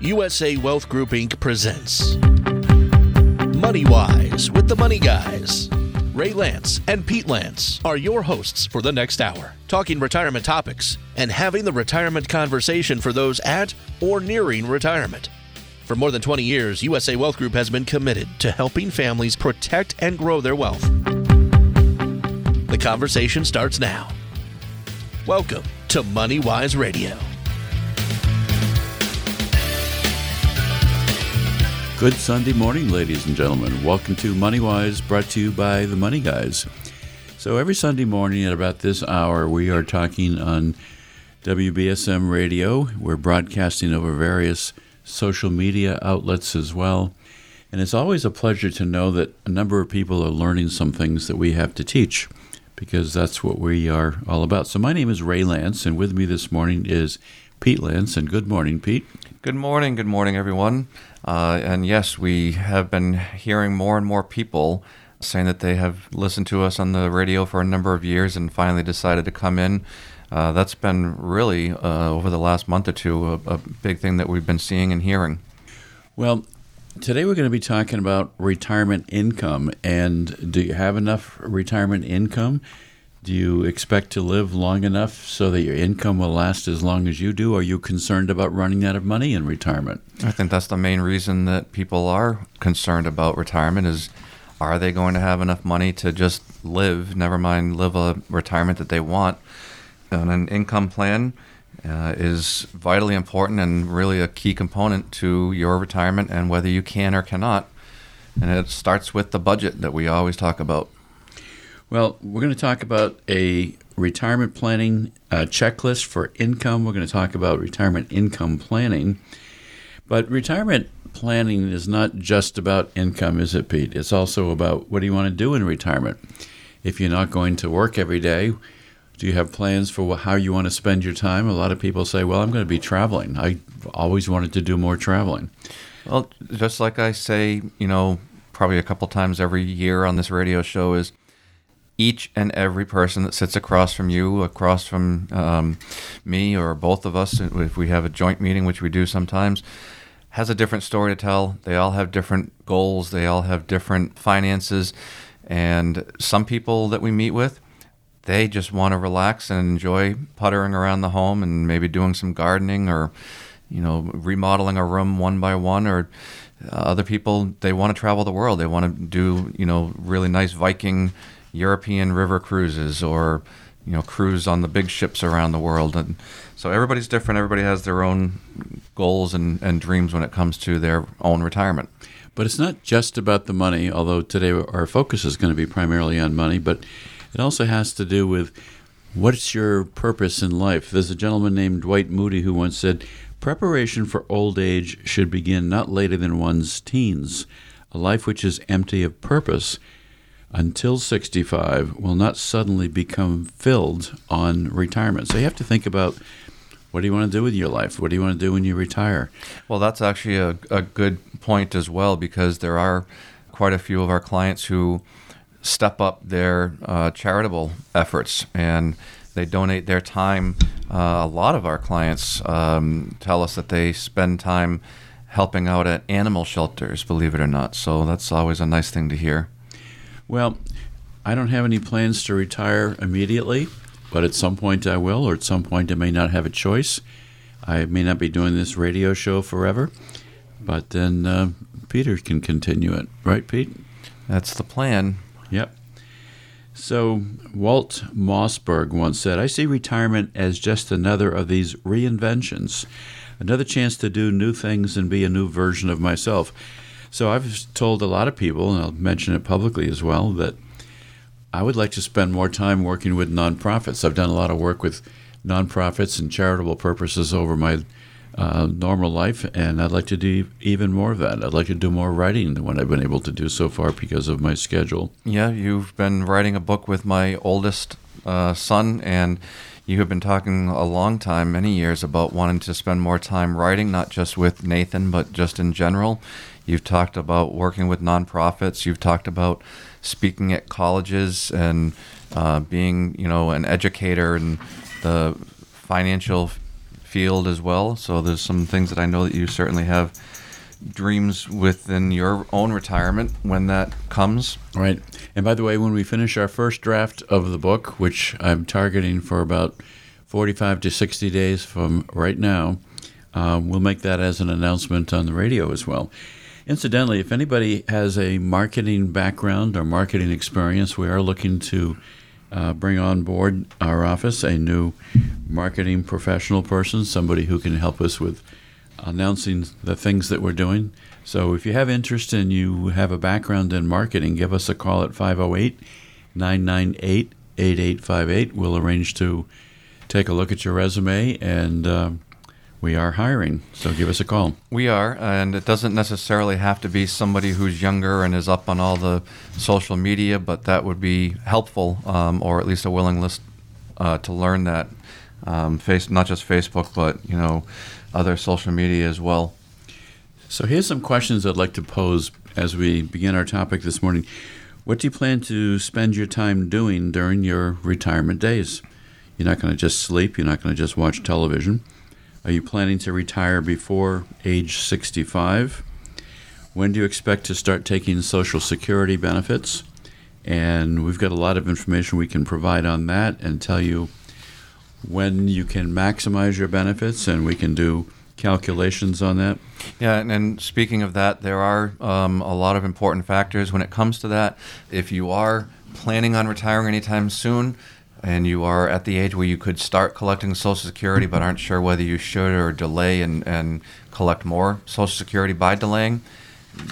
USA Wealth Group Inc. presents Money Wise with the Money Guys. Ray Lance and Pete Lance are your hosts for the next hour, talking retirement topics and having the retirement conversation for those at or nearing retirement. For more than 20 years, USA Wealth Group has been committed to helping families protect and grow their wealth. The conversation starts now. Welcome to Money Wise Radio. Good Sunday morning, ladies and gentlemen. Welcome to MoneyWise, brought to you by the Money Guys. So, every Sunday morning at about this hour, we are talking on WBSM radio. We're broadcasting over various social media outlets as well. And it's always a pleasure to know that a number of people are learning some things that we have to teach because that's what we are all about. So, my name is Ray Lance, and with me this morning is Pete Lance. And good morning, Pete. Good morning. Good morning, everyone. Uh, and yes, we have been hearing more and more people saying that they have listened to us on the radio for a number of years and finally decided to come in. Uh, that's been really, uh, over the last month or two, a, a big thing that we've been seeing and hearing. Well, today we're going to be talking about retirement income. And do you have enough retirement income? Do you expect to live long enough so that your income will last as long as you do? Are you concerned about running out of money in retirement? I think that's the main reason that people are concerned about retirement is are they going to have enough money to just live, never mind live a retirement that they want? And an income plan uh, is vitally important and really a key component to your retirement and whether you can or cannot. And it starts with the budget that we always talk about. Well, we're going to talk about a retirement planning uh, checklist for income. We're going to talk about retirement income planning. But retirement planning is not just about income, is it, Pete? It's also about what do you want to do in retirement? If you're not going to work every day, do you have plans for how you want to spend your time? A lot of people say, well, I'm going to be traveling. I always wanted to do more traveling. Well, just like I say, you know, probably a couple times every year on this radio show is each and every person that sits across from you, across from um, me, or both of us, if we have a joint meeting, which we do sometimes, has a different story to tell. They all have different goals, they all have different finances. And some people that we meet with, they just want to relax and enjoy puttering around the home and maybe doing some gardening or, you know, remodeling a room one by one or uh, other people they want to travel the world they want to do you know really nice viking European river cruises or you know cruise on the big ships around the world. And so everybody's different. Everybody has their own goals and, and dreams when it comes to their own retirement. But it's not just about the money although today our focus is going to be primarily on money but it also has to do with what's your purpose in life. There's a gentleman named dwight moody who once said preparation for old age should begin not later than one's teens. A life which is empty of purpose until 65 will not suddenly become filled on retirement. So you have to think about what do you want to do with your life? What do you want to do when you retire? Well, that's actually a, a good point as well because there are quite a few of our clients who step up their uh, charitable efforts and they donate their time. Uh, a lot of our clients um, tell us that they spend time helping out at animal shelters, believe it or not. So that's always a nice thing to hear. Well, I don't have any plans to retire immediately, but at some point I will, or at some point I may not have a choice. I may not be doing this radio show forever, but then uh, Peter can continue it, right, Pete? That's the plan. Yep. So, Walt Mossberg once said, I see retirement as just another of these reinventions, another chance to do new things and be a new version of myself. So I've told a lot of people, and I'll mention it publicly as well, that I would like to spend more time working with nonprofits. I've done a lot of work with nonprofits and charitable purposes over my uh, normal life, and I'd like to do even more of that. I'd like to do more writing than what I've been able to do so far because of my schedule. Yeah, you've been writing a book with my oldest uh, son, and you have been talking a long time, many years, about wanting to spend more time writing, not just with Nathan, but just in general. You've talked about working with nonprofits. You've talked about speaking at colleges and uh, being, you know, an educator and the financial field as well. So there's some things that I know that you certainly have dreams within your own retirement when that comes. Right. And by the way, when we finish our first draft of the book, which I'm targeting for about 45 to 60 days from right now, um, we'll make that as an announcement on the radio as well. Incidentally, if anybody has a marketing background or marketing experience, we are looking to uh, bring on board our office a new marketing professional person, somebody who can help us with announcing the things that we're doing. So if you have interest and you have a background in marketing, give us a call at 508 998 8858. We'll arrange to take a look at your resume and. Um, we are hiring, so give us a call. We are, and it doesn't necessarily have to be somebody who's younger and is up on all the social media, but that would be helpful, um, or at least a willingness uh, to learn that. Um, face not just Facebook, but you know, other social media as well. So here's some questions I'd like to pose as we begin our topic this morning. What do you plan to spend your time doing during your retirement days? You're not going to just sleep. You're not going to just watch television. Are you planning to retire before age 65? When do you expect to start taking Social Security benefits? And we've got a lot of information we can provide on that and tell you when you can maximize your benefits, and we can do calculations on that. Yeah, and, and speaking of that, there are um, a lot of important factors when it comes to that. If you are planning on retiring anytime soon, and you are at the age where you could start collecting Social Security but aren't sure whether you should or delay and, and collect more Social Security by delaying,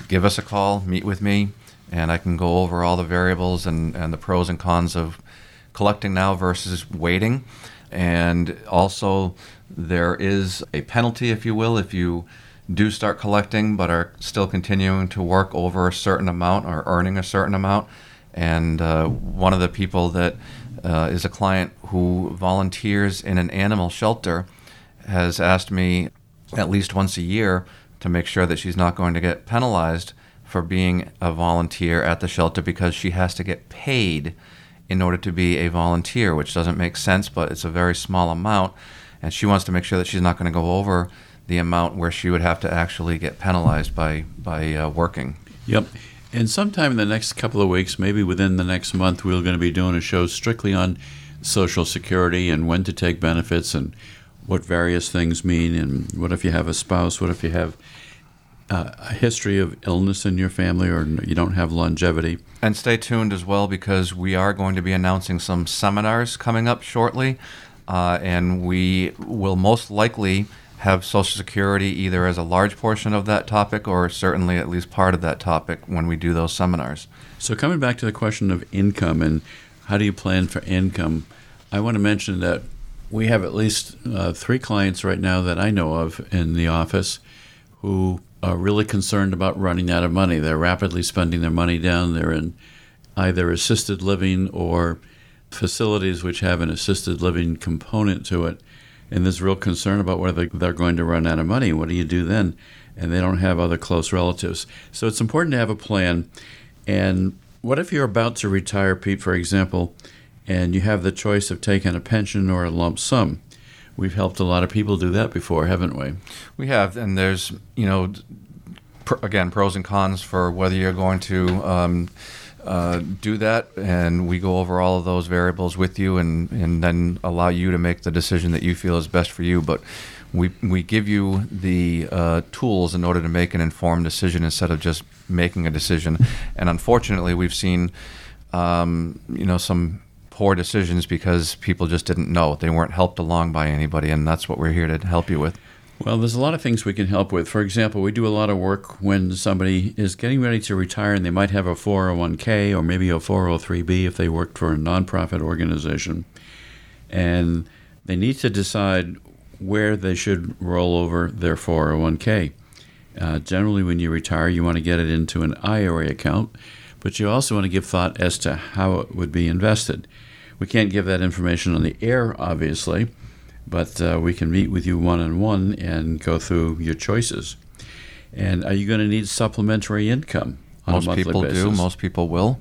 give us a call, meet with me, and I can go over all the variables and, and the pros and cons of collecting now versus waiting. And also, there is a penalty, if you will, if you do start collecting but are still continuing to work over a certain amount or earning a certain amount. And uh, one of the people that uh, is a client who volunteers in an animal shelter, has asked me at least once a year to make sure that she's not going to get penalized for being a volunteer at the shelter because she has to get paid in order to be a volunteer, which doesn't make sense, but it's a very small amount. And she wants to make sure that she's not going to go over the amount where she would have to actually get penalized by by uh, working. Yep. And sometime in the next couple of weeks, maybe within the next month, we're going to be doing a show strictly on Social Security and when to take benefits and what various things mean. And what if you have a spouse? What if you have uh, a history of illness in your family or you don't have longevity? And stay tuned as well because we are going to be announcing some seminars coming up shortly. Uh, and we will most likely have Social Security either as a large portion of that topic or certainly at least part of that topic when we do those seminars. So, coming back to the question of income and how do you plan for income, I want to mention that we have at least uh, three clients right now that I know of in the office who are really concerned about running out of money. They're rapidly spending their money down. They're in either assisted living or facilities which have an assisted living component to it and there's real concern about whether they're going to run out of money. What do you do then? And they don't have other close relatives. So it's important to have a plan. And what if you're about to retire, Pete, for example, and you have the choice of taking a pension or a lump sum? We've helped a lot of people do that before, haven't we? We have, and there's, you know, pr- again, pros and cons for whether you're going to. Um, uh, do that, and we go over all of those variables with you, and, and then allow you to make the decision that you feel is best for you. But we we give you the uh, tools in order to make an informed decision instead of just making a decision. And unfortunately, we've seen, um, you know, some poor decisions because people just didn't know they weren't helped along by anybody, and that's what we're here to help you with. Well, there's a lot of things we can help with. For example, we do a lot of work when somebody is getting ready to retire and they might have a 401k or maybe a 403b if they worked for a nonprofit organization. And they need to decide where they should roll over their 401k. Uh, generally, when you retire, you want to get it into an IRA account, but you also want to give thought as to how it would be invested. We can't give that information on the air, obviously but uh, we can meet with you one on one and go through your choices. And are you going to need supplementary income on Most a monthly people basis? do. Most people will.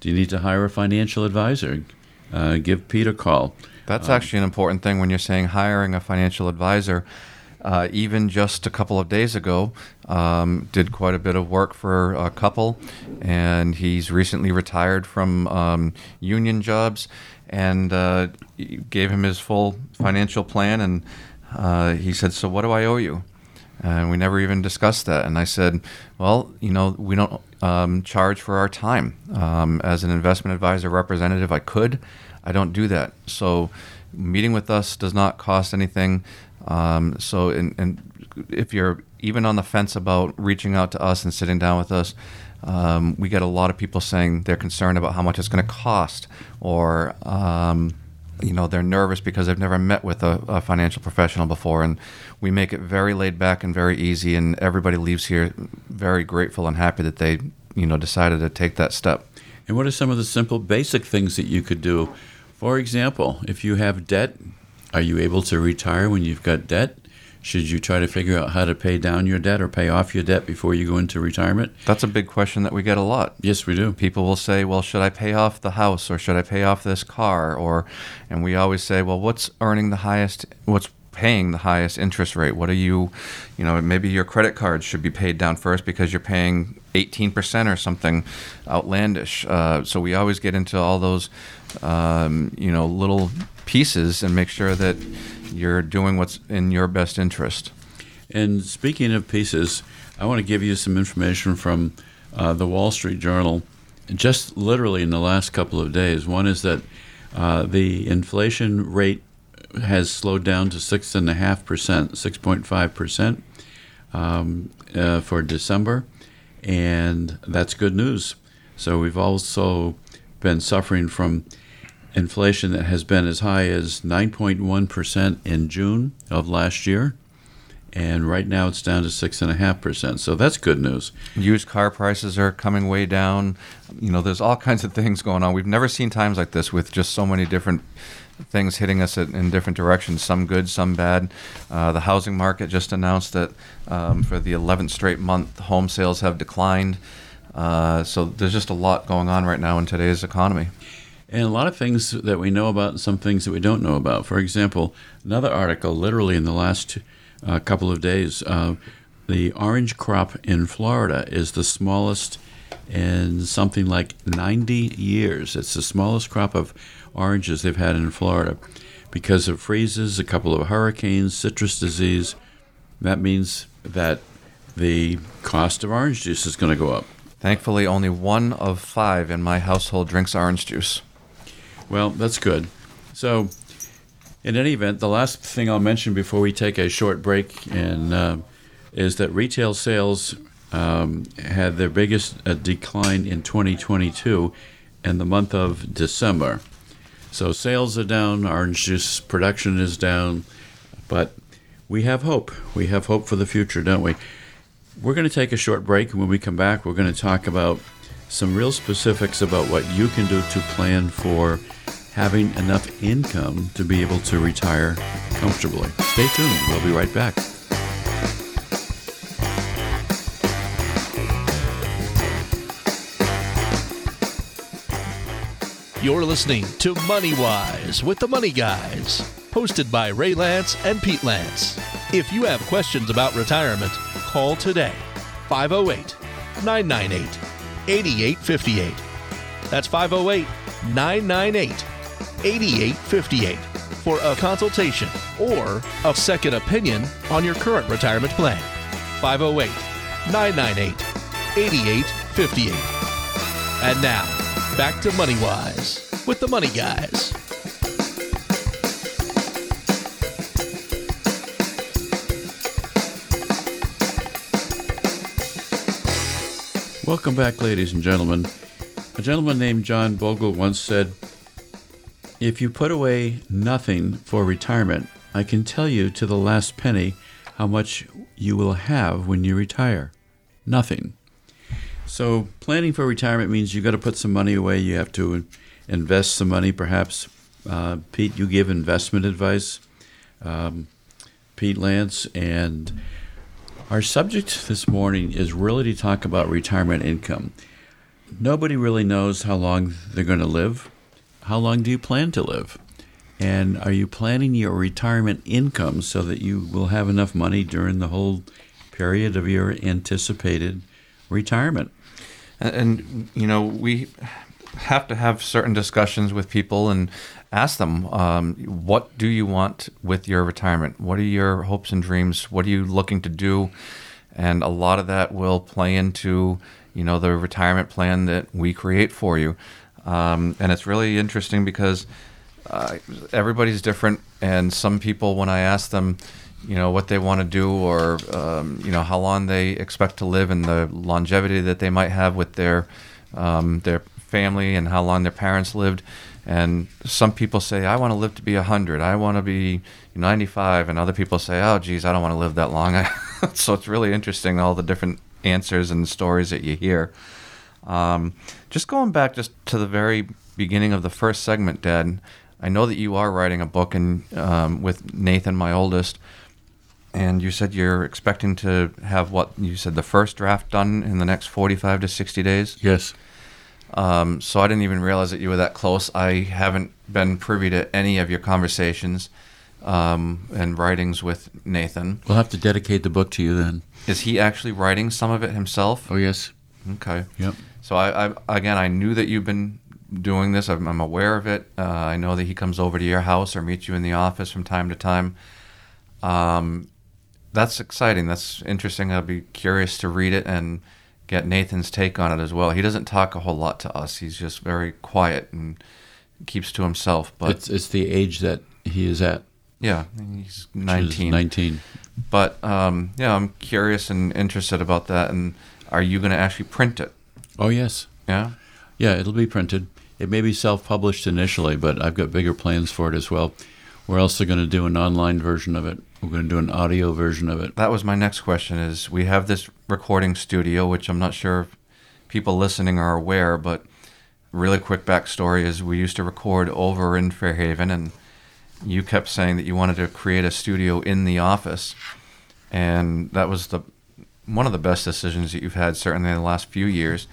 Do you need to hire a financial advisor? Uh, give Pete a call. That's um, actually an important thing when you're saying hiring a financial advisor. Uh, even just a couple of days ago, um, did quite a bit of work for a couple, and he's recently retired from um, union jobs, and uh, gave him his full financial plan, and uh, he said, "So what do I owe you?" And we never even discussed that. And I said, "Well, you know, we don't um, charge for our time. Um, as an investment advisor representative, I could. I don't do that. So, meeting with us does not cost anything. Um, so, and, and, if you're even on the fence about reaching out to us and sitting down with us, um, we get a lot of people saying they're concerned about how much it's going to cost, or um, you know they're nervous because they've never met with a, a, financial professional before. And we make it very laid back and very easy and everybody leaves here very grateful and happy that they you know decided to take that step. And what are some of the simple basic things that you could do? For example if you have debt are you able to retire when you've got debt should you try to figure out how to pay down your debt or pay off your debt before you go into retirement? That's a big question that we get a lot. Yes, we do. People will say, "Well, should I pay off the house or should I pay off this car?" Or and we always say, "Well, what's earning the highest what's paying the highest interest rate? What are you, you know, maybe your credit cards should be paid down first because you're paying 18% or something outlandish. Uh, so we always get into all those, um, you know, little pieces and make sure that you're doing what's in your best interest. And speaking of pieces, I want to give you some information from uh, the Wall Street Journal, just literally in the last couple of days. One is that uh, the inflation rate has slowed down to six and a half percent, six point five percent um, uh, for December, and that's good news. So we've also been suffering from inflation that has been as high as 9.1% in June of last year. And right now it's down to 6.5%. So that's good news. Used car prices are coming way down. You know, there's all kinds of things going on. We've never seen times like this with just so many different things hitting us in different directions, some good, some bad. Uh, the housing market just announced that um, for the 11th straight month, home sales have declined. Uh, so there's just a lot going on right now in today's economy and a lot of things that we know about and some things that we don't know about. For example, another article, literally in the last uh, couple of days, uh, the orange crop in Florida is the smallest in something like 90 years. It's the smallest crop of oranges they've had in Florida because of freezes, a couple of hurricanes, citrus disease. That means that the cost of orange juice is going to go up. Thankfully, only one of five in my household drinks orange juice. Well, that's good. So, in any event, the last thing I'll mention before we take a short break uh, is that retail sales um, had their biggest uh, decline in 2022 in the month of December. So sales are down, orange juice production is down, but we have hope. We have hope for the future, don't we? We're going to take a short break, and when we come back, we're going to talk about some real specifics about what you can do to plan for having enough income to be able to retire comfortably. Stay tuned. We'll be right back. You're listening to Money Wise with the Money Guys, hosted by Ray Lance and Pete Lance. If you have questions about retirement, call today 508 998 8858. That's 508 998 8858 for a consultation or a second opinion on your current retirement plan. 508 998 8858. And now, back to MoneyWise with the Money Guys. Welcome back, ladies and gentlemen. A gentleman named John Bogle once said, if you put away nothing for retirement, I can tell you to the last penny how much you will have when you retire. Nothing. So, planning for retirement means you've got to put some money away. You have to invest some money, perhaps. Uh, Pete, you give investment advice. Um, Pete Lance. And our subject this morning is really to talk about retirement income. Nobody really knows how long they're going to live how long do you plan to live? And are you planning your retirement income so that you will have enough money during the whole period of your anticipated retirement? And, you know, we have to have certain discussions with people and ask them, um, what do you want with your retirement? What are your hopes and dreams? What are you looking to do? And a lot of that will play into, you know, the retirement plan that we create for you. Um, and it's really interesting because uh, everybody's different, and some people, when I ask them, you know, what they want to do, or um, you know, how long they expect to live, and the longevity that they might have with their um, their family, and how long their parents lived, and some people say, I want to live to be 100, I want to be 95, and other people say, oh, geez, I don't want to live that long. so it's really interesting all the different answers and stories that you hear. Um, just going back just to the very beginning of the first segment, Dad. I know that you are writing a book and um, with Nathan, my oldest, and you said you're expecting to have what you said the first draft done in the next 45 to 60 days. Yes. Um, so I didn't even realize that you were that close. I haven't been privy to any of your conversations um, and writings with Nathan. We'll have to dedicate the book to you then. Is he actually writing some of it himself? Oh yes. Okay. Yep. So I, I again, I knew that you've been doing this. I'm, I'm aware of it. Uh, I know that he comes over to your house or meets you in the office from time to time. Um, that's exciting. That's interesting. I'll be curious to read it and get Nathan's take on it as well. He doesn't talk a whole lot to us. He's just very quiet and keeps to himself. But it's it's the age that he is at. Yeah, he's 19. 19. But um, yeah, I'm curious and interested about that. And are you going to actually print it? Oh yes. Yeah. Yeah, it'll be printed. It may be self-published initially, but I've got bigger plans for it as well. We're also going to do an online version of it. We're going to do an audio version of it. That was my next question. Is we have this recording studio, which I'm not sure if people listening are aware, but really quick backstory is we used to record over in Fairhaven, and you kept saying that you wanted to create a studio in the office, and that was the one of the best decisions that you've had certainly in the last few years,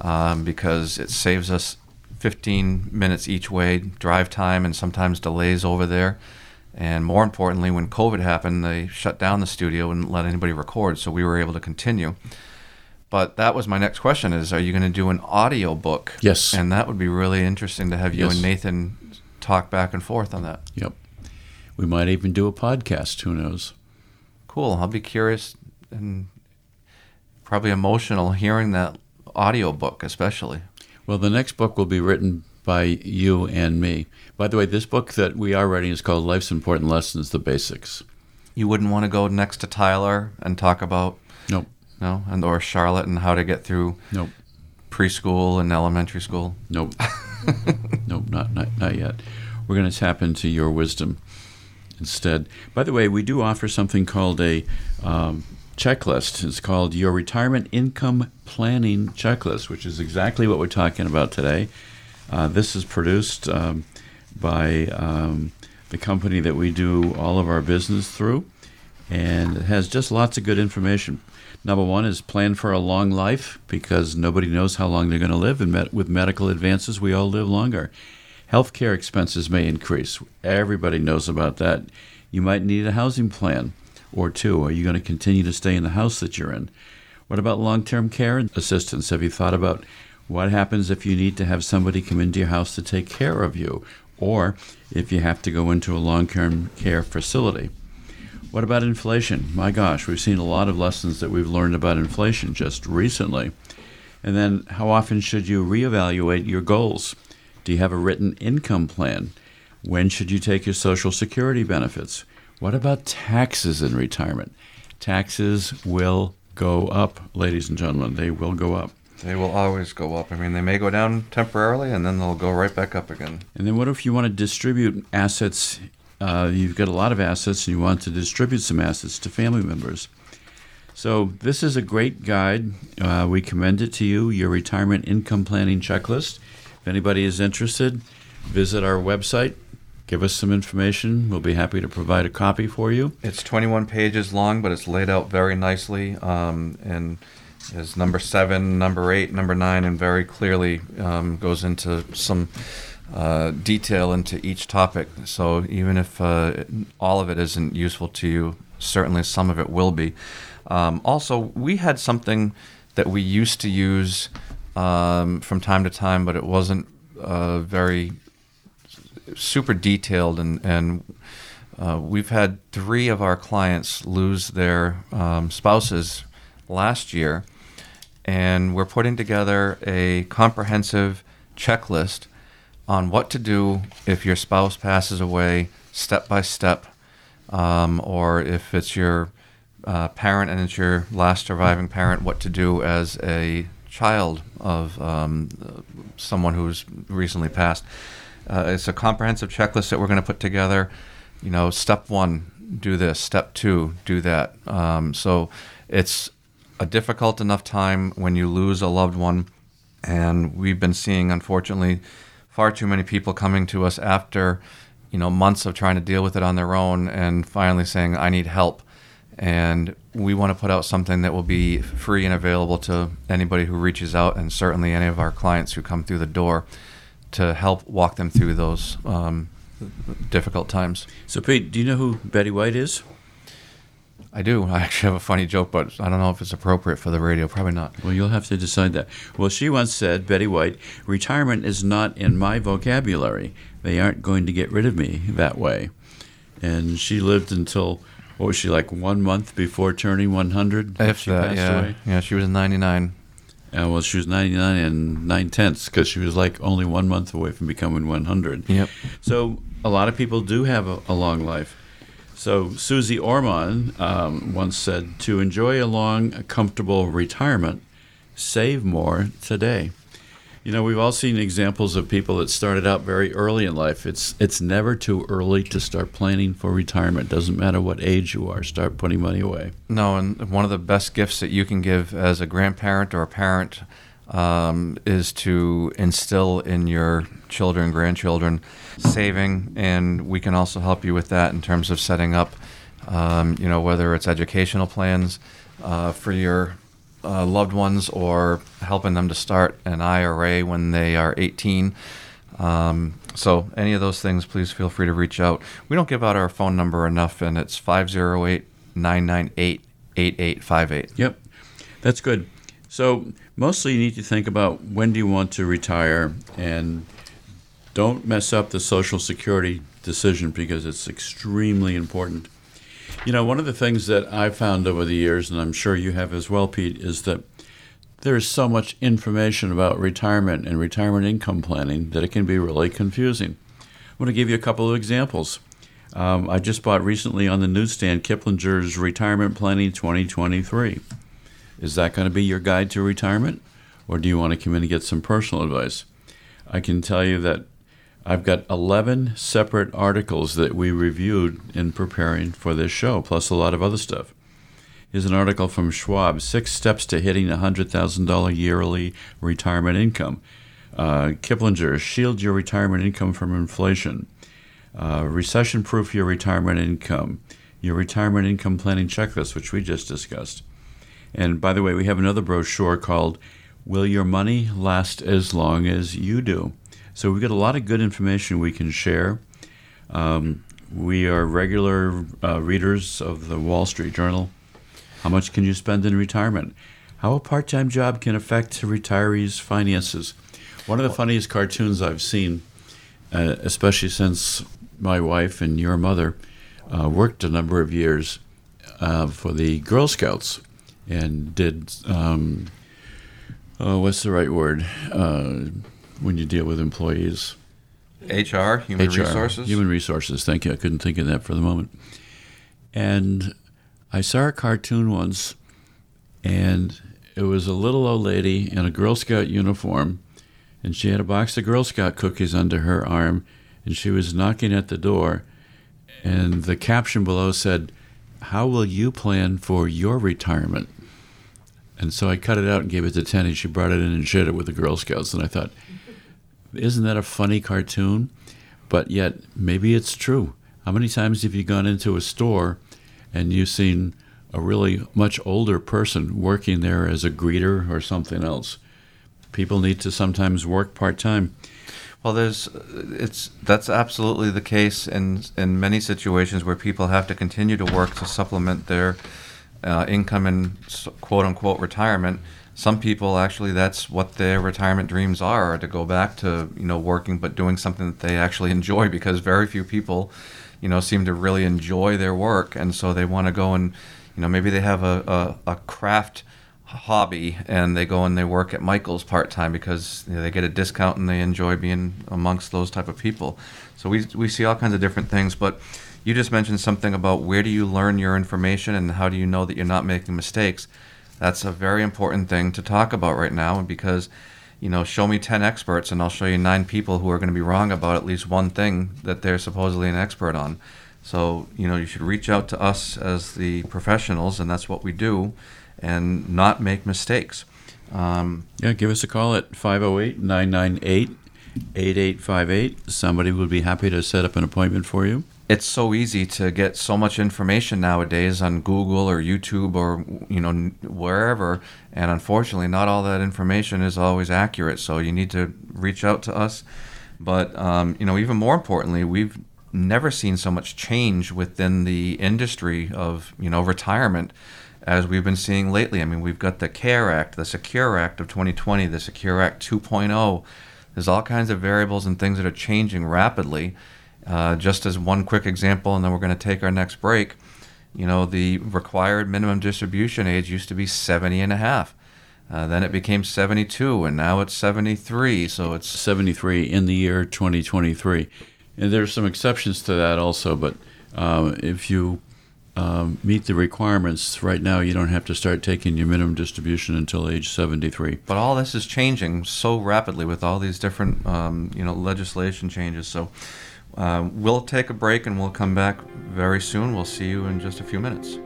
um, because it saves us 15 minutes each way drive time and sometimes delays over there. And more importantly, when COVID happened, they shut down the studio and let anybody record, so we were able to continue. But that was my next question: Is are you going to do an audio book? Yes. And that would be really interesting to have you Yes. and Nathan talk back and forth on that. Yep. We might even do a podcast. Who knows? Cool. I'll be curious and probably emotional hearing that audio book, especially. Well, the next book will be written by you and me. By the way, this book that we are writing is called Life's Important Lessons: The Basics. You wouldn't want to go next to Tyler and talk about Nope. no, and or Charlotte and how to get through Nope. preschool and elementary school. Nope. nope, not, not not yet. We're going to tap into your wisdom instead. By the way, we do offer something called a um, checklist. It's called your retirement income planning checklist, which is exactly what we're talking about today. Uh, this is produced um, by um, the company that we do all of our business through, and it has just lots of good information. Number one is plan for a long life because nobody knows how long they're going to live, and med- with medical advances, we all live longer. Healthcare expenses may increase. Everybody knows about that. You might need a housing plan or two. Are you going to continue to stay in the house that you're in? What about long term care assistance? Have you thought about what happens if you need to have somebody come into your house to take care of you, or if you have to go into a long term care facility? What about inflation? My gosh, we've seen a lot of lessons that we've learned about inflation just recently. And then, how often should you reevaluate your goals? Do you have a written income plan? When should you take your Social Security benefits? What about taxes in retirement? Taxes will go up, ladies and gentlemen. They will go up. They will always go up. I mean, they may go down temporarily and then they'll go right back up again. And then, what if you want to distribute assets? Uh, you've got a lot of assets and you want to distribute some assets to family members. So, this is a great guide. Uh, we commend it to you, your retirement income planning checklist. If anybody is interested, visit our website, give us some information. We'll be happy to provide a copy for you. It's 21 pages long, but it's laid out very nicely. Um, and is number seven, number eight, number nine, and very clearly um, goes into some uh, detail into each topic. So even if uh, all of it isn't useful to you, certainly some of it will be. Um, also, we had something that we used to use um, from time to time, but it wasn't uh, very super detailed and and uh, we've had three of our clients lose their um, spouses last year, and we're putting together a comprehensive checklist on what to do if your spouse passes away, step by step, um, or if it's your uh, parent and it's your last surviving parent, what to do as a child of um, someone who's recently passed. Uh, it's a comprehensive checklist that we're going to put together. You know, step one, do this. Step two, do that. Um, so it's a difficult enough time when you lose a loved one, and we've been seeing, unfortunately, far too many people coming to us after, you know, months of trying to deal with it on their own, and finally saying, "I need help." And we want to put out something that will be free and available to anybody who reaches out, and certainly any of our clients who come through the door to help walk them through those um, difficult times. So, Pete, do you know who Betty White is? I do. I actually have a funny joke, but I don't know if it's appropriate for the radio. Probably not. Well, you'll have to decide that. Well, she once said, Betty White, retirement is not in my vocabulary. They aren't going to get rid of me that way. And she lived until, what was she, like one month before turning 100? If she that, passed yeah. away? Yeah, she was 99. Uh, well, she was 99 and nine tenths because she was like only one month away from becoming 100. Yep. So a lot of people do have a, a long life. So Suze Orman um, once said, "To enjoy a long, comfortable retirement, save more today." You know, we've all seen examples of people that started out very early in life. It's it's never too early to start planning for retirement. Doesn't matter what age you are. Start putting money away. No, and one of the best gifts that you can give as a grandparent or a parent um, is to instill in your children, grandchildren, saving, and we can also help you with that in terms of setting up, um, you know, whether it's educational plans uh, for your uh, loved ones or helping them to start an IRA when they are 18. Um, so, any of those things, please feel free to reach out. We don't give out our phone number enough, and it's 508 998 8858. Yep, that's good. So mostly you need to think about when do you want to retire and don't mess up the Social Security decision because it's extremely important. You know, one of the things that I've found over the years, and I'm sure you have as well, Pete, is that there's so much information about retirement and retirement income planning that it can be really confusing. I want to give you a couple of examples. Um, I just bought recently on the newsstand Kiplinger's Retirement Planning 2023. Is that going to be your guide to retirement? Or do you want to come in and get some personal advice? I can tell you that I've got 11 separate articles that we reviewed in preparing for this show, plus a lot of other stuff. Here's an article from Schwab Six Steps to Hitting a $100,000 Yearly Retirement Income. Uh, Kiplinger, Shield Your Retirement Income from Inflation. Uh, recession Proof Your Retirement Income. Your Retirement Income Planning Checklist, which we just discussed. And by the way, we have another brochure called Will Your Money Last as Long as You Do? So we've got a lot of good information we can share. Um, we are regular uh, readers of the Wall Street Journal. How much can you spend in retirement? How a part time job can affect retirees' finances. One of the funniest cartoons I've seen, uh, especially since my wife and your mother uh, worked a number of years uh, for the Girl Scouts and did um, oh, what's the right word uh, when you deal with employees? HR, human HR, resources. Human resources. Thank you. I couldn't think of that for the moment. And I saw a cartoon once, and it was a little old lady in a Girl Scout uniform, and she had a box of Girl Scout cookies under her arm, and she was knocking at the door, and the caption below said, "How will you plan for your retirement?" And so I cut it out and gave it to Tenny. She brought it in and shared it with the Girl Scouts, and I thought, isn't that a funny cartoon? But yet, maybe it's true. How many times have you gone into a store and you've seen a really much older person working there as a greeter or something else? People need to sometimes work part time. Well, there's it's that's absolutely the case in in many situations where people have to continue to work to supplement their uh, income and quote unquote retirement. Some people actually that's what their retirement dreams are to go back to you know working but doing something that they actually enjoy because very few people you know seem to really enjoy their work and so they want to go and you know maybe they have a, a, a craft hobby and they go and they work at Michael's part time because you know, they get a discount and they enjoy being amongst those type of people. So we we see all kinds of different things, but you just mentioned something about where do you learn your information and how do you know that you're not making mistakes. That's a very important thing to talk about right now because you know, show me 10 experts and I'll show you 9 people who are going to be wrong about at least one thing that they're supposedly an expert on. So, you know, you should reach out to us as the professionals and that's what we do and not make mistakes. Um, yeah, give us a call at 508 998 8858. Somebody would be happy to set up an appointment for you. It's so easy to get so much information nowadays on Google or YouTube or you know wherever, and unfortunately, not all that information is always accurate. So you need to reach out to us. But um, you know, even more importantly, we've never seen so much change within the industry of you know retirement as we've been seeing lately. I mean, we've got the CARE Act, the Secure Act of 2020, the Secure Act 2.0. There's all kinds of variables and things that are changing rapidly. Uh, just as one quick example, and then we're going to take our next break. You know, the required minimum distribution age used to be 70 and a half. Uh, then it became 72, and now it's 73. So it's 73 in the year 2023. And there's some exceptions to that also, but um, if you um, meet the requirements, right now you don't have to start taking your minimum distribution until age 73. But all this is changing so rapidly with all these different, um, you know, legislation changes. So uh, we'll take a break and we'll come back very soon. We'll see you in just a few minutes.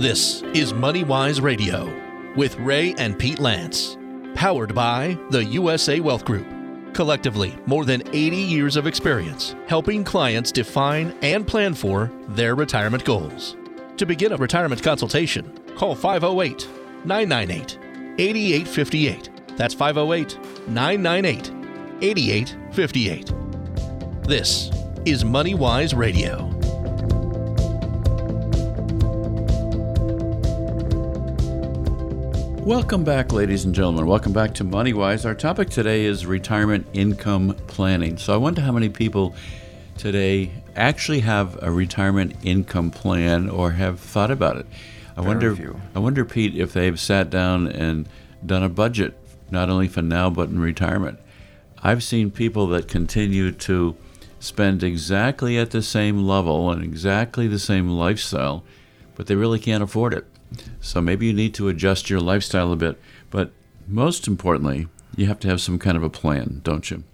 This is Money Wise Radio with Ray and Pete Lance, powered by the USA Wealth Group. Collectively, more than 80 years of experience helping clients define and plan for their retirement goals. To begin a retirement consultation, call 508 998 8858. That's 508 998 8858. This is MoneyWise Radio. Welcome back, ladies and gentlemen. Welcome back to MoneyWise. Our topic today is retirement income planning. So I wonder how many people today actually have a retirement income plan or have thought about it. I wonder. I wonder, Pete, if they've sat down and done a budget, not only for now but in retirement. I've seen people that continue to spend exactly at the same level and exactly the same lifestyle, but they really can't afford it. So maybe you need to adjust your lifestyle a bit. But most importantly, you have to have some kind of a plan, don't you?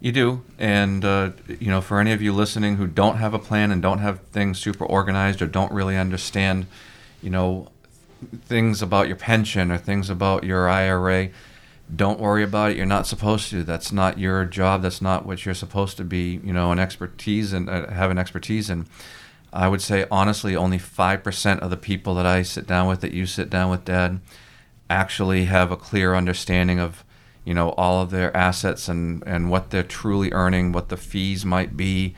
You do, and uh, you know, for any of you listening who don't have a plan and don't have things super organized or don't really understand, you know, things about your pension or things about your IRA, don't worry about it. You're not supposed to. That's not your job. That's not what you're supposed to be. You know, an expertise and uh, have an expertise in. I would say honestly, only five percent of the people that I sit down with, that you sit down with, Dad, actually have a clear understanding of, you know, all of their assets and and what they're truly earning, what the fees might be,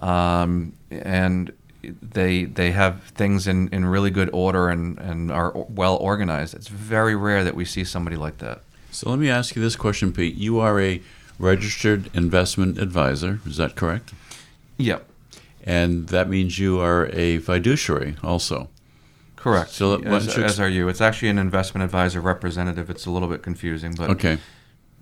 um, and they they have things in, in really good order and, and are well organized. It's very rare that we see somebody like that. So let me ask you this question, Pete. You are a registered investment advisor, is that correct? Yep. And that means you are a fiduciary also. Correct. So as, ex- as are you. It's actually an investment advisor representative. It's a little bit confusing, but Okay.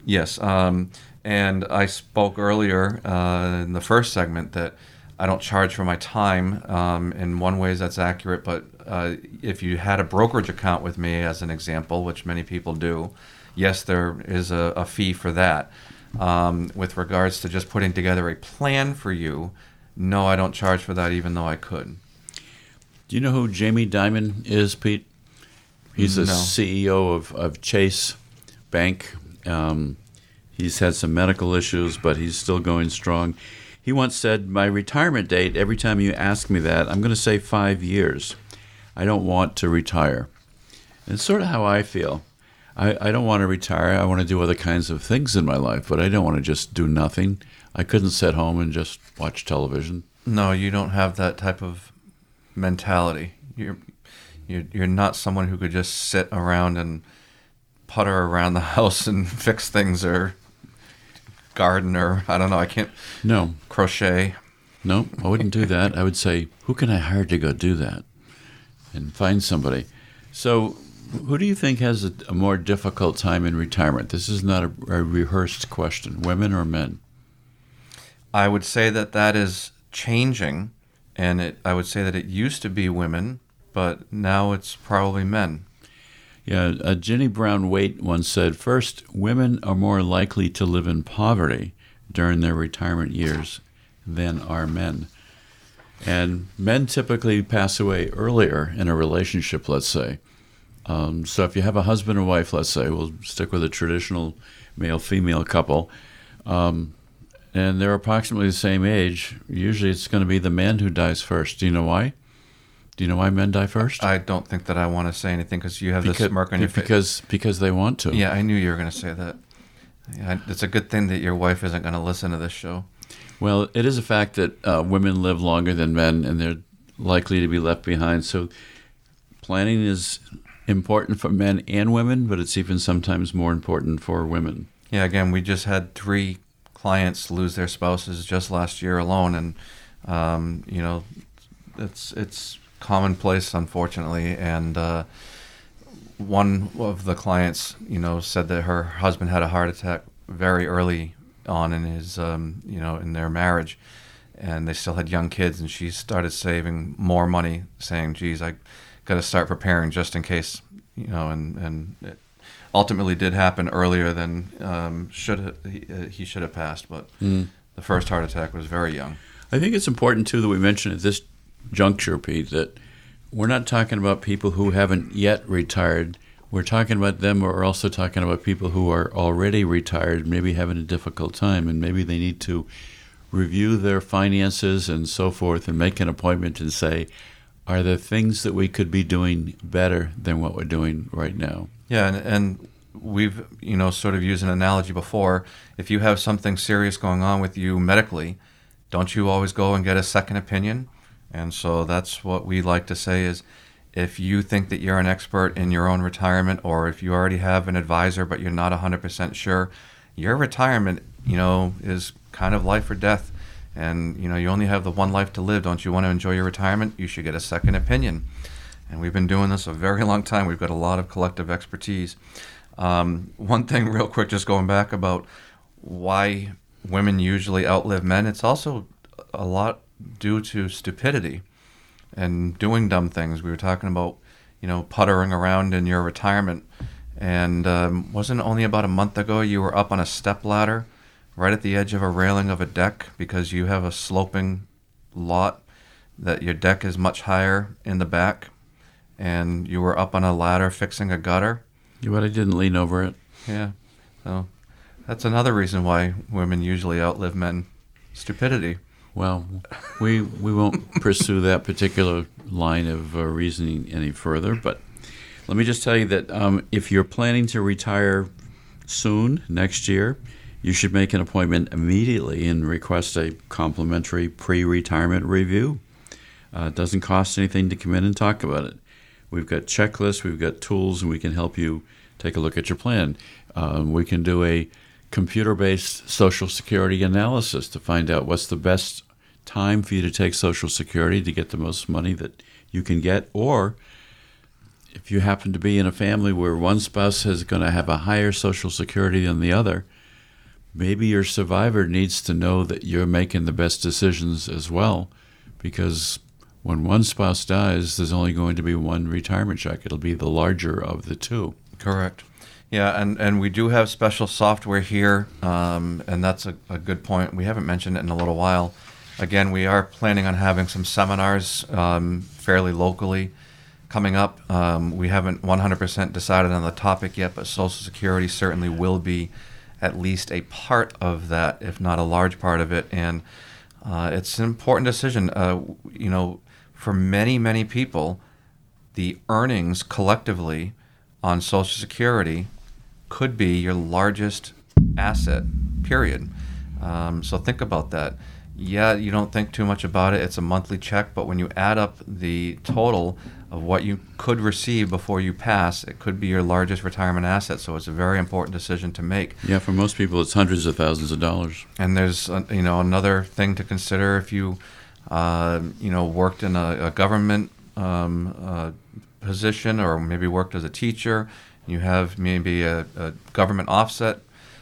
Yes, um, and I spoke earlier uh, in the first segment that I don't charge for my time. Um, in one way, that's accurate, but uh, if you had a brokerage account with me, as an example, which many people do, yes, there is a, a fee for that. Um, with regards to just putting together a plan for you, no, I don't charge for that, even though I could. Do you know who Jamie Dimon is, Pete? He's the No. CEO of, of Chase Bank. Um, he's had some medical issues, but he's still going strong. He once said, My retirement date, every time you ask me that, I'm going to say five years. I don't want to retire. And it's sort of how I feel. I, I don't want to retire. I want to do other kinds of things in my life, but I don't want to just do nothing. I couldn't sit home and just watch television. No, you don't have that type of mentality. You're you're you're not someone who could just sit around and putter around the house and fix things or garden or I don't know. I can't No, crochet. no, I wouldn't do that. I would say, who can I hire to go do that? And find somebody. So, who do you think has a, a more difficult time in retirement? This is not a, a rehearsed question. Women or men? I would say that that is changing, and it. I would say that it used to be women, but now it's probably men. Yeah, uh, Ginny Brown-Waite once said, first, women are more likely to live in poverty during their retirement years than are men. And men typically pass away earlier in a relationship, let's say. Um, so if you have a husband and wife, let's say, we'll stick with a traditional male female couple, um, and they're approximately the same age, usually it's going to be the man who dies first. Do you know why? Do you know why men die first? I don't think that I want to say anything because you have this mark on your face. because because they want to. Yeah, I knew you were going to say that. Yeah, it's a good thing that your wife isn't going to listen to this show. Well, it is a fact that uh, women live longer than men, and they're likely to be left behind. So, planning is important for men and women, but it's even sometimes more important for women. Yeah, again, we just had three clients lose their spouses just last year alone, and um, you know, it's it's commonplace, unfortunately. And uh, one of the clients, you know, said that her husband had a heart attack very early on in his, um, you know, in their marriage, and they still had young kids, and she started saving more money, saying, "Geez, I got to start preparing just in case," you know, and and. It, ultimately did happen earlier than um, should he, uh, he should have passed, but Mm. the first heart attack was very young. I think it's important too that we mention at this juncture, Pete, that we're not talking about people who haven't yet retired. We're talking about them, but we're also talking about people who are already retired, maybe having a difficult time, and maybe they need to review their finances and so forth and make an appointment and say, are there things that we could be doing better than what we're doing right now? Yeah, and, and we've you know sort of used an analogy before. If you have something serious going on with you medically, don't you always go and get a second opinion? And so that's what we like to say is if you think that you're an expert in your own retirement or if you already have an advisor but you're not 100% sure, your retirement, you know, is kind of life or death. And you know, you only have the one life to live. Don't you want to enjoy your retirement? You should get a second opinion. And we've been doing this a very long time. We've got a lot of collective expertise. Um, one thing, real quick, just going back about why women usually outlive men, it's also a lot due to stupidity and doing dumb things. We were talking about, you know, puttering around in your retirement. And um, wasn't only about a month ago you were up on a step ladder right at the edge of a railing of a deck because you have a sloping lot that your deck is much higher in the back and you were up on a ladder fixing a gutter. You but I didn't lean over it. Yeah. So that's another reason why women usually outlive men. Stupidity. Well, we we won't pursue that particular line of uh, reasoning any further. But let me just tell you that um, if you're planning to retire soon next year, you should make an appointment immediately and request a complimentary pre-retirement review. Uh, it doesn't cost anything to come in and talk about it. We've got checklists, we've got tools, and we can help you take a look at your plan. Um, we can do a computer based Social Security analysis to find out what's the best time for you to take Social Security to get the most money that you can get. Or if you happen to be in a family where one spouse is going to have a higher Social Security than the other, maybe your survivor needs to know that you're making the best decisions as well because when one spouse dies, there's only going to be one retirement check. It'll be the larger of the two. Correct. Yeah, and, and we do have special software here, um, and that's a, a good point. We haven't mentioned it in a little while. Again, we are planning on having some seminars um, fairly locally coming up. Um, we haven't 100% decided on the topic yet, but Social Security certainly will be at least a part of that, if not a large part of it. And uh, it's an important decision. Uh, you know, for many, many people, the earnings collectively on Social Security could be your largest asset, period. Um, so think about that. Yeah, you don't think too much about it. It's a monthly check, but when you add up the total of what you could receive before you pass, it could be your largest retirement asset. So it's a very important decision to make. Yeah, for most people, it's hundreds of thousands of dollars. And there's uh, you know another thing to consider if you uh, you know worked in a, a government um, uh, position or maybe worked as a teacher. You have maybe a, a government offset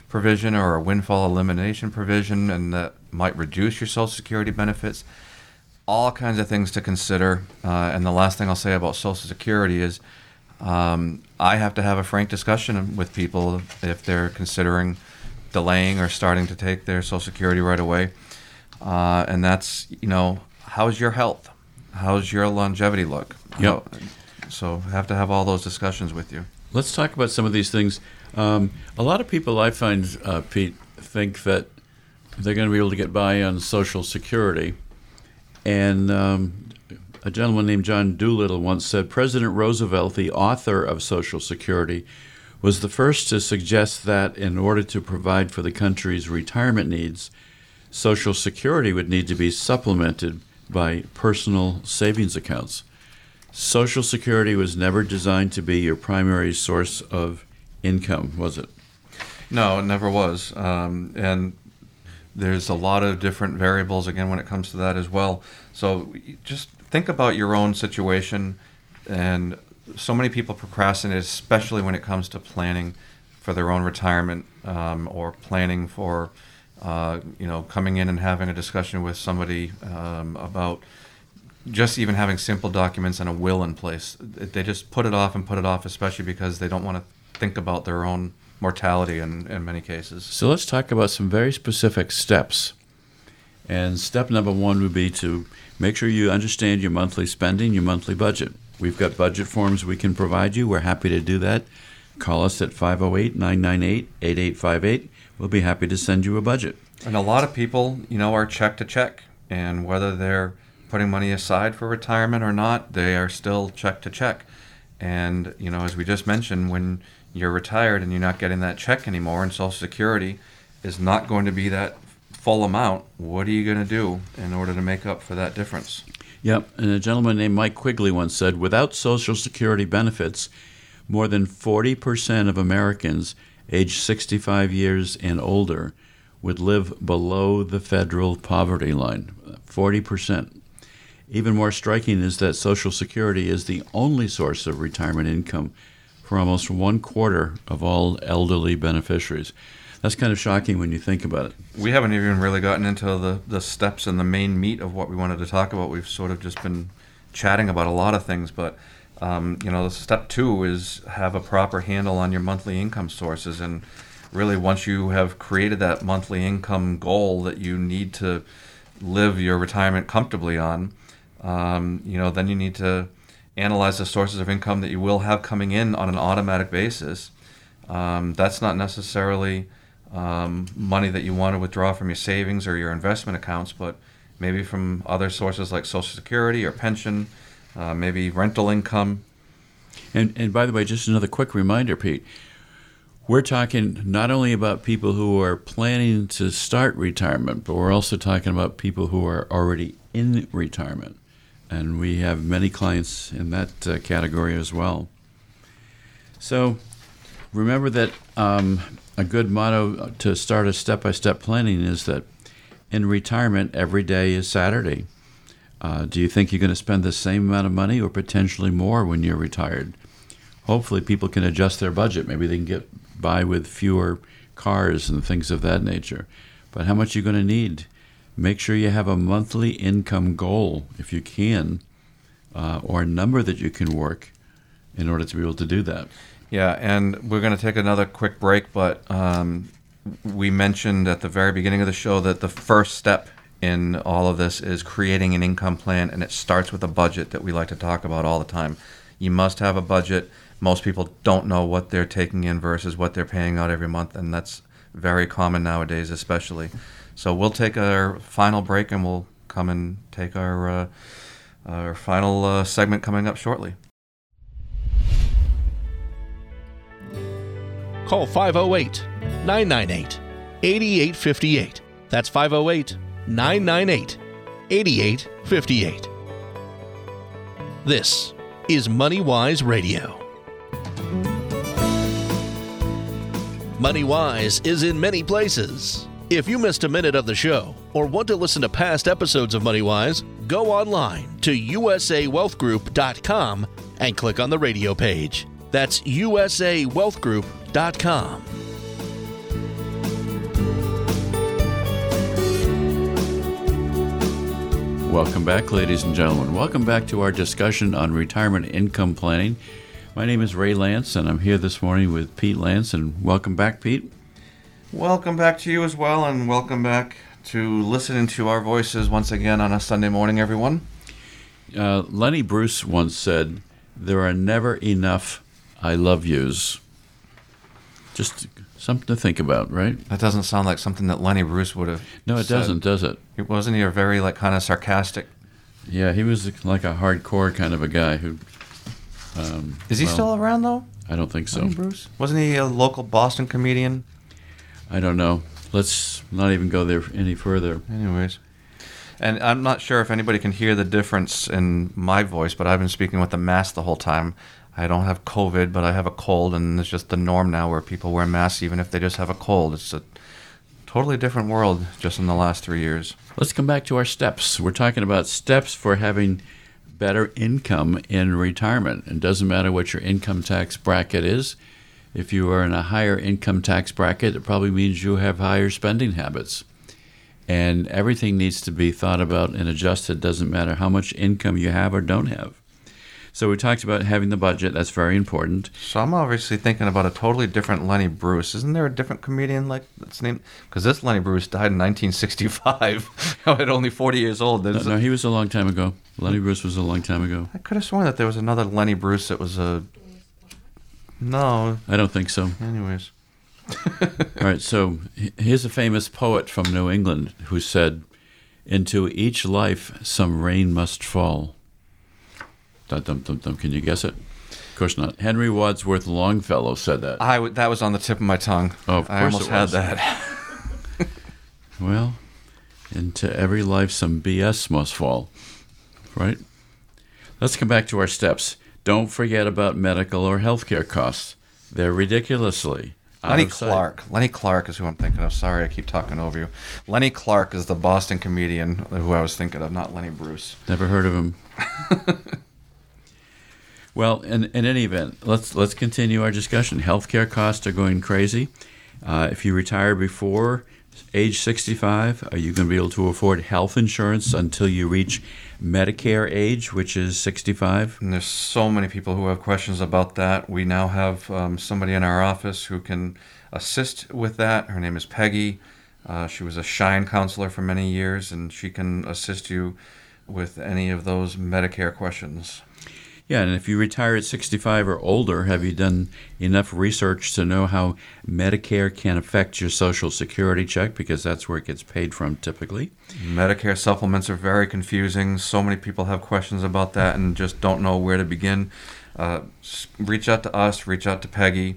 provision or a windfall elimination provision, and that might reduce your Social Security benefits all kinds of things to consider. Uh, and the last thing I'll say about Social Security is um, I have to have a frank discussion with people if they're considering delaying or starting to take their Social Security right away. Uh, and that's, you know, how's your health? How's your longevity look? Yep. So have to have all those discussions with you. Let's talk about some of these things. Um, a lot of people I find, uh, Pete, think that they're going to be able to get by on Social Security and um, a gentleman named John Doolittle once said President Roosevelt, the author of Social Security, was the first to suggest that in order to provide for the country's retirement needs, Social Security would need to be supplemented by personal savings accounts. Social Security was never designed to be your primary source of income, was it? No, it never was. Um, and there's a lot of different variables again when it comes to that as well. So just think about your own situation, and so many people procrastinate, especially when it comes to planning for their own retirement um, or planning for, uh, you know, coming in and having a discussion with somebody um, about just even having simple documents and a will in place. They just put it off and put it off, especially because they don't want to think about their own mortality in, in many cases. So let's talk about some very specific steps. And step number one would be to make sure you understand your monthly spending, your monthly budget. We've got budget forms we can provide you. We're happy to do that. Call us at 508 998 8858. We'll be happy to send you a budget. And a lot of people, you know, are check to check. And whether they're putting money aside for retirement or not, they are still check to check. And, you know, as we just mentioned, when you're retired and you're not getting that check anymore, and Social Security is not going to be that full amount, what are you going to do in order to make up for that difference? Yep. And a gentleman named Mike Quigley once said without Social Security benefits, more than 40% of Americans aged 65 years and older would live below the federal poverty line. 40%. Even more striking is that Social Security is the only source of retirement income for almost one quarter of all elderly beneficiaries. That's kind of shocking when you think about it. We haven't even really gotten into the, the steps and the main meat of what we wanted to talk about. We've sort of just been chatting about a lot of things, but um, you know, step two is have a proper handle on your monthly income sources. And really, once you have created that monthly income goal that you need to live your retirement comfortably on, um, you know, then you need to analyze the sources of income that you will have coming in on an automatic basis. Um, that's not necessarily um, money that you want to withdraw from your savings or your investment accounts, but maybe from other sources like Social Security or pension, uh, maybe rental income. And, and by the way, just another quick reminder, Pete. We're talking not only about people who are planning to start retirement, but we're also talking about people who are already in retirement and we have many clients in that uh, category as well. So remember that um, a good motto to start a step by step planning is that in retirement, every day is Saturday. Uh, do you think you're going to spend the same amount of money or potentially more when you're retired? Hopefully, people can adjust their budget. Maybe they can get by with fewer cars and things of that nature. But how much are you going to need? Make sure you have a monthly income goal, if you can, uh, or a number that you can work in order to be able to do that. Yeah, and we're going to take another quick break, but um, we mentioned at the very beginning of the show that the first step in all of this is creating an income plan, and it starts with a budget that we like to talk about all the time. You must have a budget. Most people don't know what they're taking in versus what they're paying out every month, and that's very common nowadays, especially. So we'll take our final break and we'll come and take our uh, our final uh, segment coming up shortly. call 508 998 8858. That's 508 998 8858. This is MoneyWise Radio. MoneyWise is in many places. If you missed a minute of the show or want to listen to past episodes of MoneyWise, go online to usawealthgroup.com and click on the radio page. That's usawealthgroup.com. Welcome back, ladies and gentlemen. Welcome back to our discussion on retirement income planning. My name is Ray Lance, and I'm here this morning with Pete Lance. And welcome back, Pete. Welcome back to you as well, and welcome back to listening to our voices once again on a Sunday morning, everyone. Uh, Lenny Bruce once said, There are never enough I love yous. Just something to think about, right? That doesn't sound like something that Lenny Bruce would have. No, it said. doesn't, does it? It wasn't he a very like kind of sarcastic? Yeah, he was like a hardcore kind of a guy who. Um, Is he well, still around though? I don't think so. Lenny Bruce wasn't he a local Boston comedian? I don't know. Let's not even go there any further. Anyways. And I'm not sure if anybody can hear the difference in my voice, but I've been speaking with a mask the whole time. I don't have COVID, but I have a cold, and it's just the norm now where people wear masks even if they just have a cold. It's a totally different world just in the last three years. Let's come back to our steps. We're talking about steps for having better income in retirement. It doesn't matter what your income tax bracket is. If you are in a higher income tax bracket, it probably means you have higher spending habits. And everything needs to be thought about and adjusted. Doesn't matter how much income you have or don't have. So we talked about having the budget. That's very important. So I'm obviously thinking about a totally different Lenny Bruce. Isn't there a different comedian like that's named? Because this Lenny Bruce died in 1965 at only 40 years old. No, no, he was a long time ago. Lenny Bruce was a long time ago. I could have sworn that there was another Lenny Bruce that was a. No. I don't think so. Anyways. All right, so here's a famous poet from New England who said, Into each life some rain must fall. Dum, dum, dum, dum. Can you guess it? Of course not. Henry Wadsworth Longfellow said that. I w- that was on the tip of my tongue. Oh, of I almost had that. Well, into every life some BS must fall. Right? Let's come back to our steps. Don't forget about medical or healthcare costs. They're ridiculously Lenny of sight. Clark. Lenny Clark is who I'm thinking of. Sorry, I keep talking over you. Lenny Clark is the Boston comedian who I was thinking of, not Lenny Bruce. Never heard of him. well, in, in any event, let's let's continue our discussion. Healthcare costs are going crazy. Uh, if you retire before age 65, are you going to be able to afford health insurance until you reach Medicare age, which is 65? And there's so many people who have questions about that. We now have um, somebody in our office who can assist with that. Her name is Peggy. Uh, she was a SHINE counselor for many years, and she can assist you with any of those Medicare questions. Yeah, and if you retire at 65 or older, have you done enough research to know how Medicare can affect your Social Security check? Because that's where it gets paid from typically. Medicare supplements are very confusing. So many people have questions about that and just don't know where to begin. Uh, reach out to us, reach out to Peggy.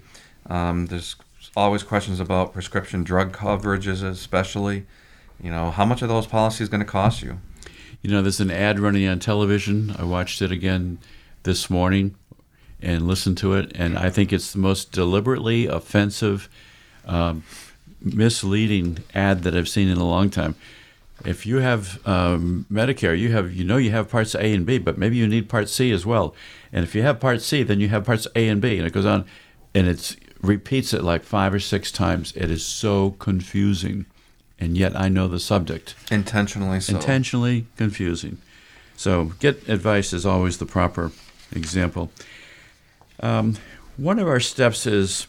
Um, there's always questions about prescription drug coverages, especially. You know, how much are those policies going to cost you? You know, there's an ad running on television. I watched it again this morning and listened to it, and I think it's the most deliberately offensive, um, misleading ad that I've seen in a long time. If you have um, Medicare, you have you know you have parts A and B, but maybe you need Part C as well. And if you have Part C, then you have parts A and B, and it goes on, and it repeats it like five or six times. It is so confusing, and yet I know the subject Intentionally so. intentionally confusing. So, get advice is always the proper example. Um, one of our steps is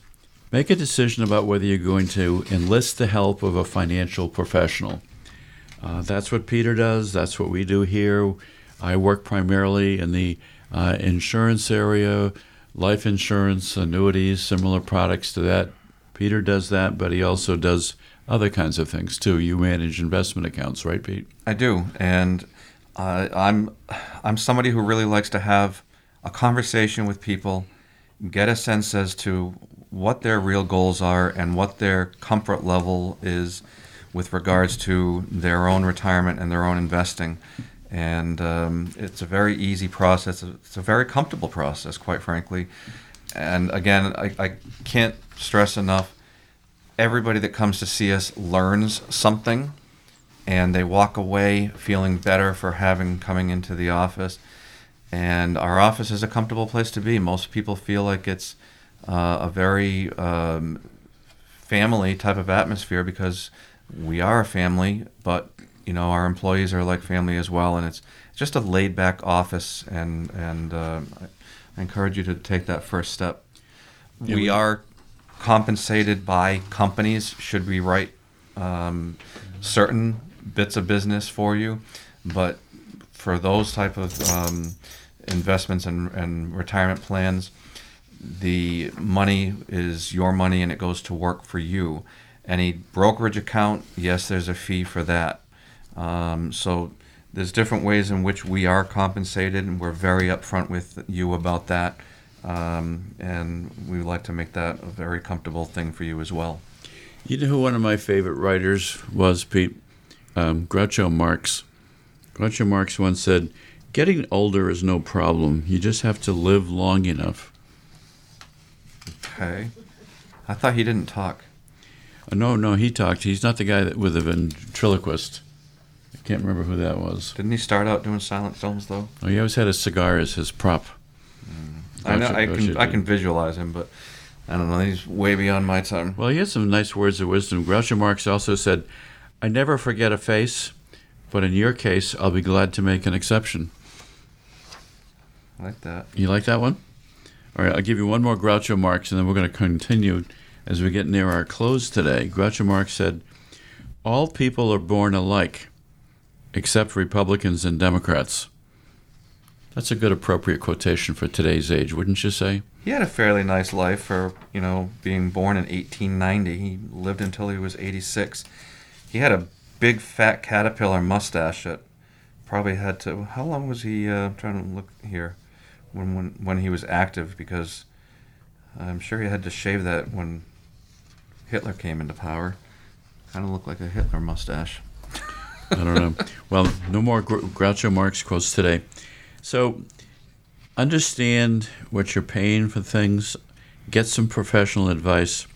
make a decision about whether you're going to enlist the help of a financial professional. Uh, that's what Peter does. That's what we do here. I work primarily in the uh, insurance area, life insurance, annuities, similar products to that. Peter does that, but he also does other kinds of things too. You manage investment accounts, right, Pete? I do, and uh, I'm I'm somebody who really likes to have a conversation with people, get a sense as to what their real goals are and what their comfort level is with regards to their own retirement and their own investing. And um, it's a very easy process. It's a very comfortable process, quite frankly. And again, I, I can't stress enough everybody that comes to see us learns something and they walk away feeling better for having coming into the office. And our office is a comfortable place to be. Most people feel like it's uh, a very um, family type of atmosphere because we are a family, but you know our employees are like family as well, and it's just a laid back office. And and uh, I encourage you to take that first step. Yeah, we we- are compensated by companies should we write um, certain bits of business for you, but for those type of um, investments and, and retirement plans, the money is your money and it goes to work for you. Any brokerage account, yes, there's a fee for that. Um, so there's different ways in which we are compensated, and we're very upfront with you about that. Um, and we would like to make that a very comfortable thing for you as well. You know who one of my favorite writers was, Pete? Um, Groucho Marx. Groucho Marx once said, Getting older is no problem. You just have to live long enough. Okay. I thought he didn't talk. Uh, no, no, he talked. He's not the guy that with the ventriloquist. I can't remember who that was. Didn't he start out doing silent films though? Oh, he always had a cigar as his prop. I know I can I can visualize him, but I don't know. He's way beyond my time. Well, he had some nice words of wisdom. Groucho Marx also said, I never forget a face, but in your case, I'll be glad to make an exception. I like that. You like that one? All right, I'll give you one more Groucho Marx, and then we're going to continue as we get near our close today. Groucho Marx said, All people are born alike, except Republicans and Democrats. That's a good, appropriate quotation for today's age, wouldn't you say? He had a fairly nice life for you know being born in 1890. He lived until he was 86. He had a big fat caterpillar mustache that probably had to. How long was he? Uh, I'm trying to look here. When when when he was active, because I'm sure he had to shave that when Hitler came into power. Kind of looked like a Hitler mustache. I don't know. well, no more Gr- Groucho Marx quotes today. So, understand what you're paying for things, get some professional advice,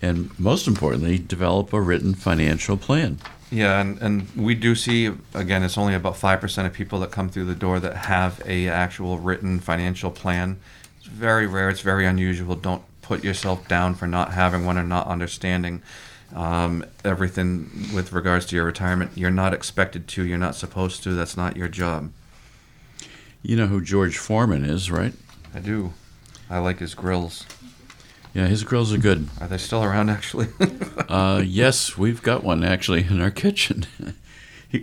and most importantly, develop a written financial plan. Yeah, and, and we do see again, it's only about five percent of people that come through the door that have a actual written financial plan. It's very rare. It's very unusual. Don't put yourself down for not having one or not understanding um, everything with regards to your retirement. You're not expected to. You're not supposed to. That's not your job. You know who George Foreman is, right? I do. I like his grills. Yeah, his grills are good. Are they still around? Actually, Uh, yes, we've got one actually in our kitchen.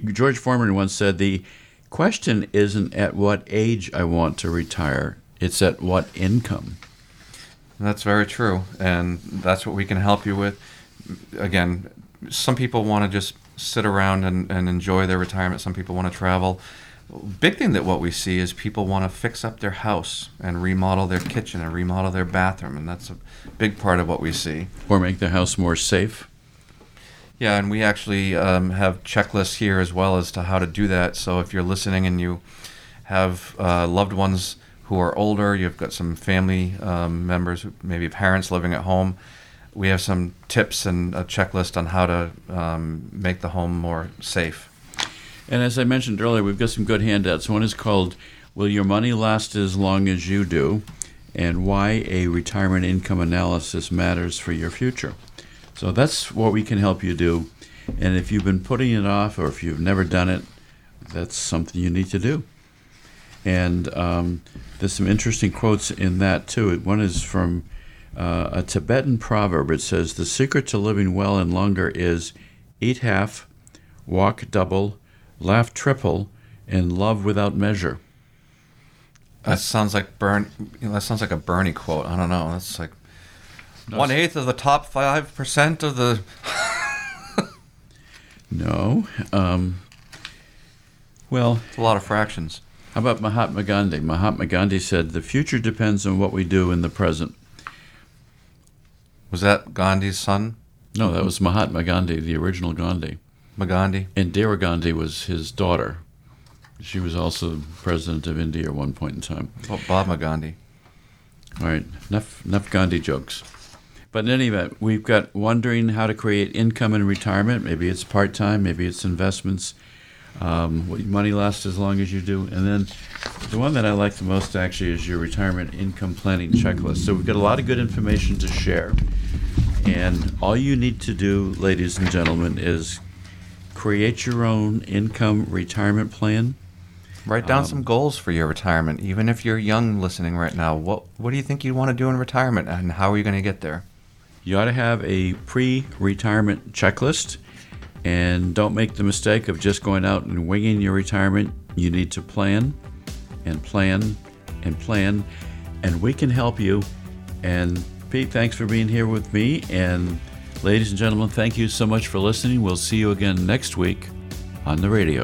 George Foreman once said, The question isn't at what age I want to retire, it's at what income. That's very true, and that's what we can help you with. Again, some people want to just sit around and, and enjoy their retirement. Some people want to travel. Big thing that what we see is people want to fix up their house and remodel their kitchen and remodel their bathroom, and that's a big part of what we see. Or make the house more safe. Yeah, and we actually um, have checklists here as well as to how to do that. So if you're listening and you have uh, loved ones who are older, you've got some family um, members, maybe parents living at home, we have some tips and a checklist on how to um, make the home more safe. And as I mentioned earlier, we've got some good handouts. One is called Will Your Money Last as Long as You Do? and Why a Retirement Income Analysis Matters for Your Future. So that's what we can help you do. And if you've been putting it off or if you've never done it, that's something you need to do. And um, there's some interesting quotes in that too. One is from uh, a Tibetan proverb. It says, The secret to living well and longer is eat half, walk double, laugh triple, and love without measure. That sounds like Bern. You know, that sounds like a Bernie quote. I don't know. That's like one eighth of the top five percent of the. No. Um, well, It's a lot of fractions. how about Mahatma Gandhi? Mahatma Gandhi said, The future depends on what we do in the present. Was that Gandhi's son, No, that was Mahatma Gandhi, the original Gandhi. Magandhi? Indira Gandhi was his daughter. She was also president of India at one point in time. Bo- Bob Magandhi. All right, enough, enough Gandhi jokes. But in any event, we've got wondering how to create income in retirement. Maybe it's part time, maybe it's investments. Um, what money lasts as long as you do. And then the one that I like the most actually is your retirement income planning checklist. So we've got a lot of good information to share. And all you need to do, ladies and gentlemen, is create your own income retirement plan. Write down um, some goals for your retirement. Even if you're young listening right now, what what do you think you want to do in retirement, and how are you going to get there? You ought to have a pre retirement checklist and don't make the mistake of just going out and winging your retirement. You need to plan and plan and plan, and we can help you. And Pete, thanks for being here with me. And ladies and gentlemen, thank you so much for listening. We'll see you again next week on the radio.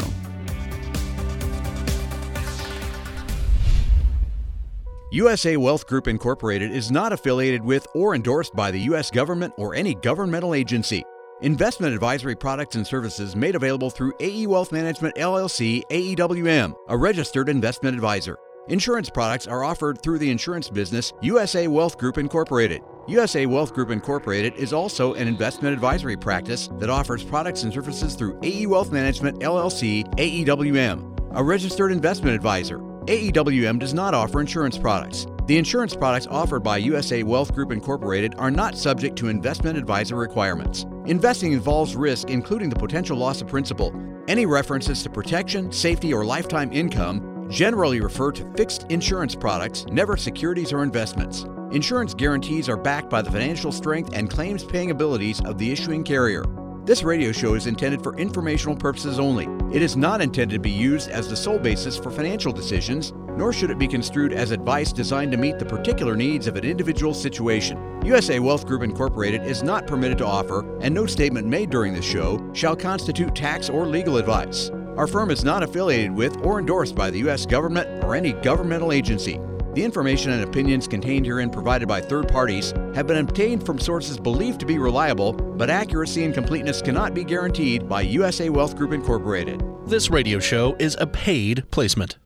USA Wealth Group Incorporated is not affiliated with or endorsed by the U.S. government or any governmental agency. Investment advisory products and services made available through AE Wealth Management LLC, AEWM, a registered investment advisor. Insurance products are offered through the insurance business USA Wealth Group Incorporated. USA Wealth Group Incorporated is also an investment advisory practice that offers products and services through AE Wealth Management LLC, AEWM, a registered investment advisor. AEWM does not offer insurance products. The insurance products offered by USA Wealth Group Incorporated are not subject to investment advisor requirements. Investing involves risk, including the potential loss of principal. Any references to protection, safety, or lifetime income generally refer to fixed insurance products, never securities or investments. Insurance guarantees are backed by the financial strength and claims paying abilities of the issuing carrier. This radio show is intended for informational purposes only. It is not intended to be used as the sole basis for financial decisions, nor should it be construed as advice designed to meet the particular needs of an individual situation. USA Wealth Group Incorporated is not permitted to offer, and no statement made during this show shall constitute tax or legal advice. Our firm is not affiliated with or endorsed by the U.S. government or any governmental agency. The information and opinions contained herein provided by third parties have been obtained from sources believed to be reliable, but accuracy and completeness cannot be guaranteed by USA Wealth Group Incorporated. This radio show is a paid placement.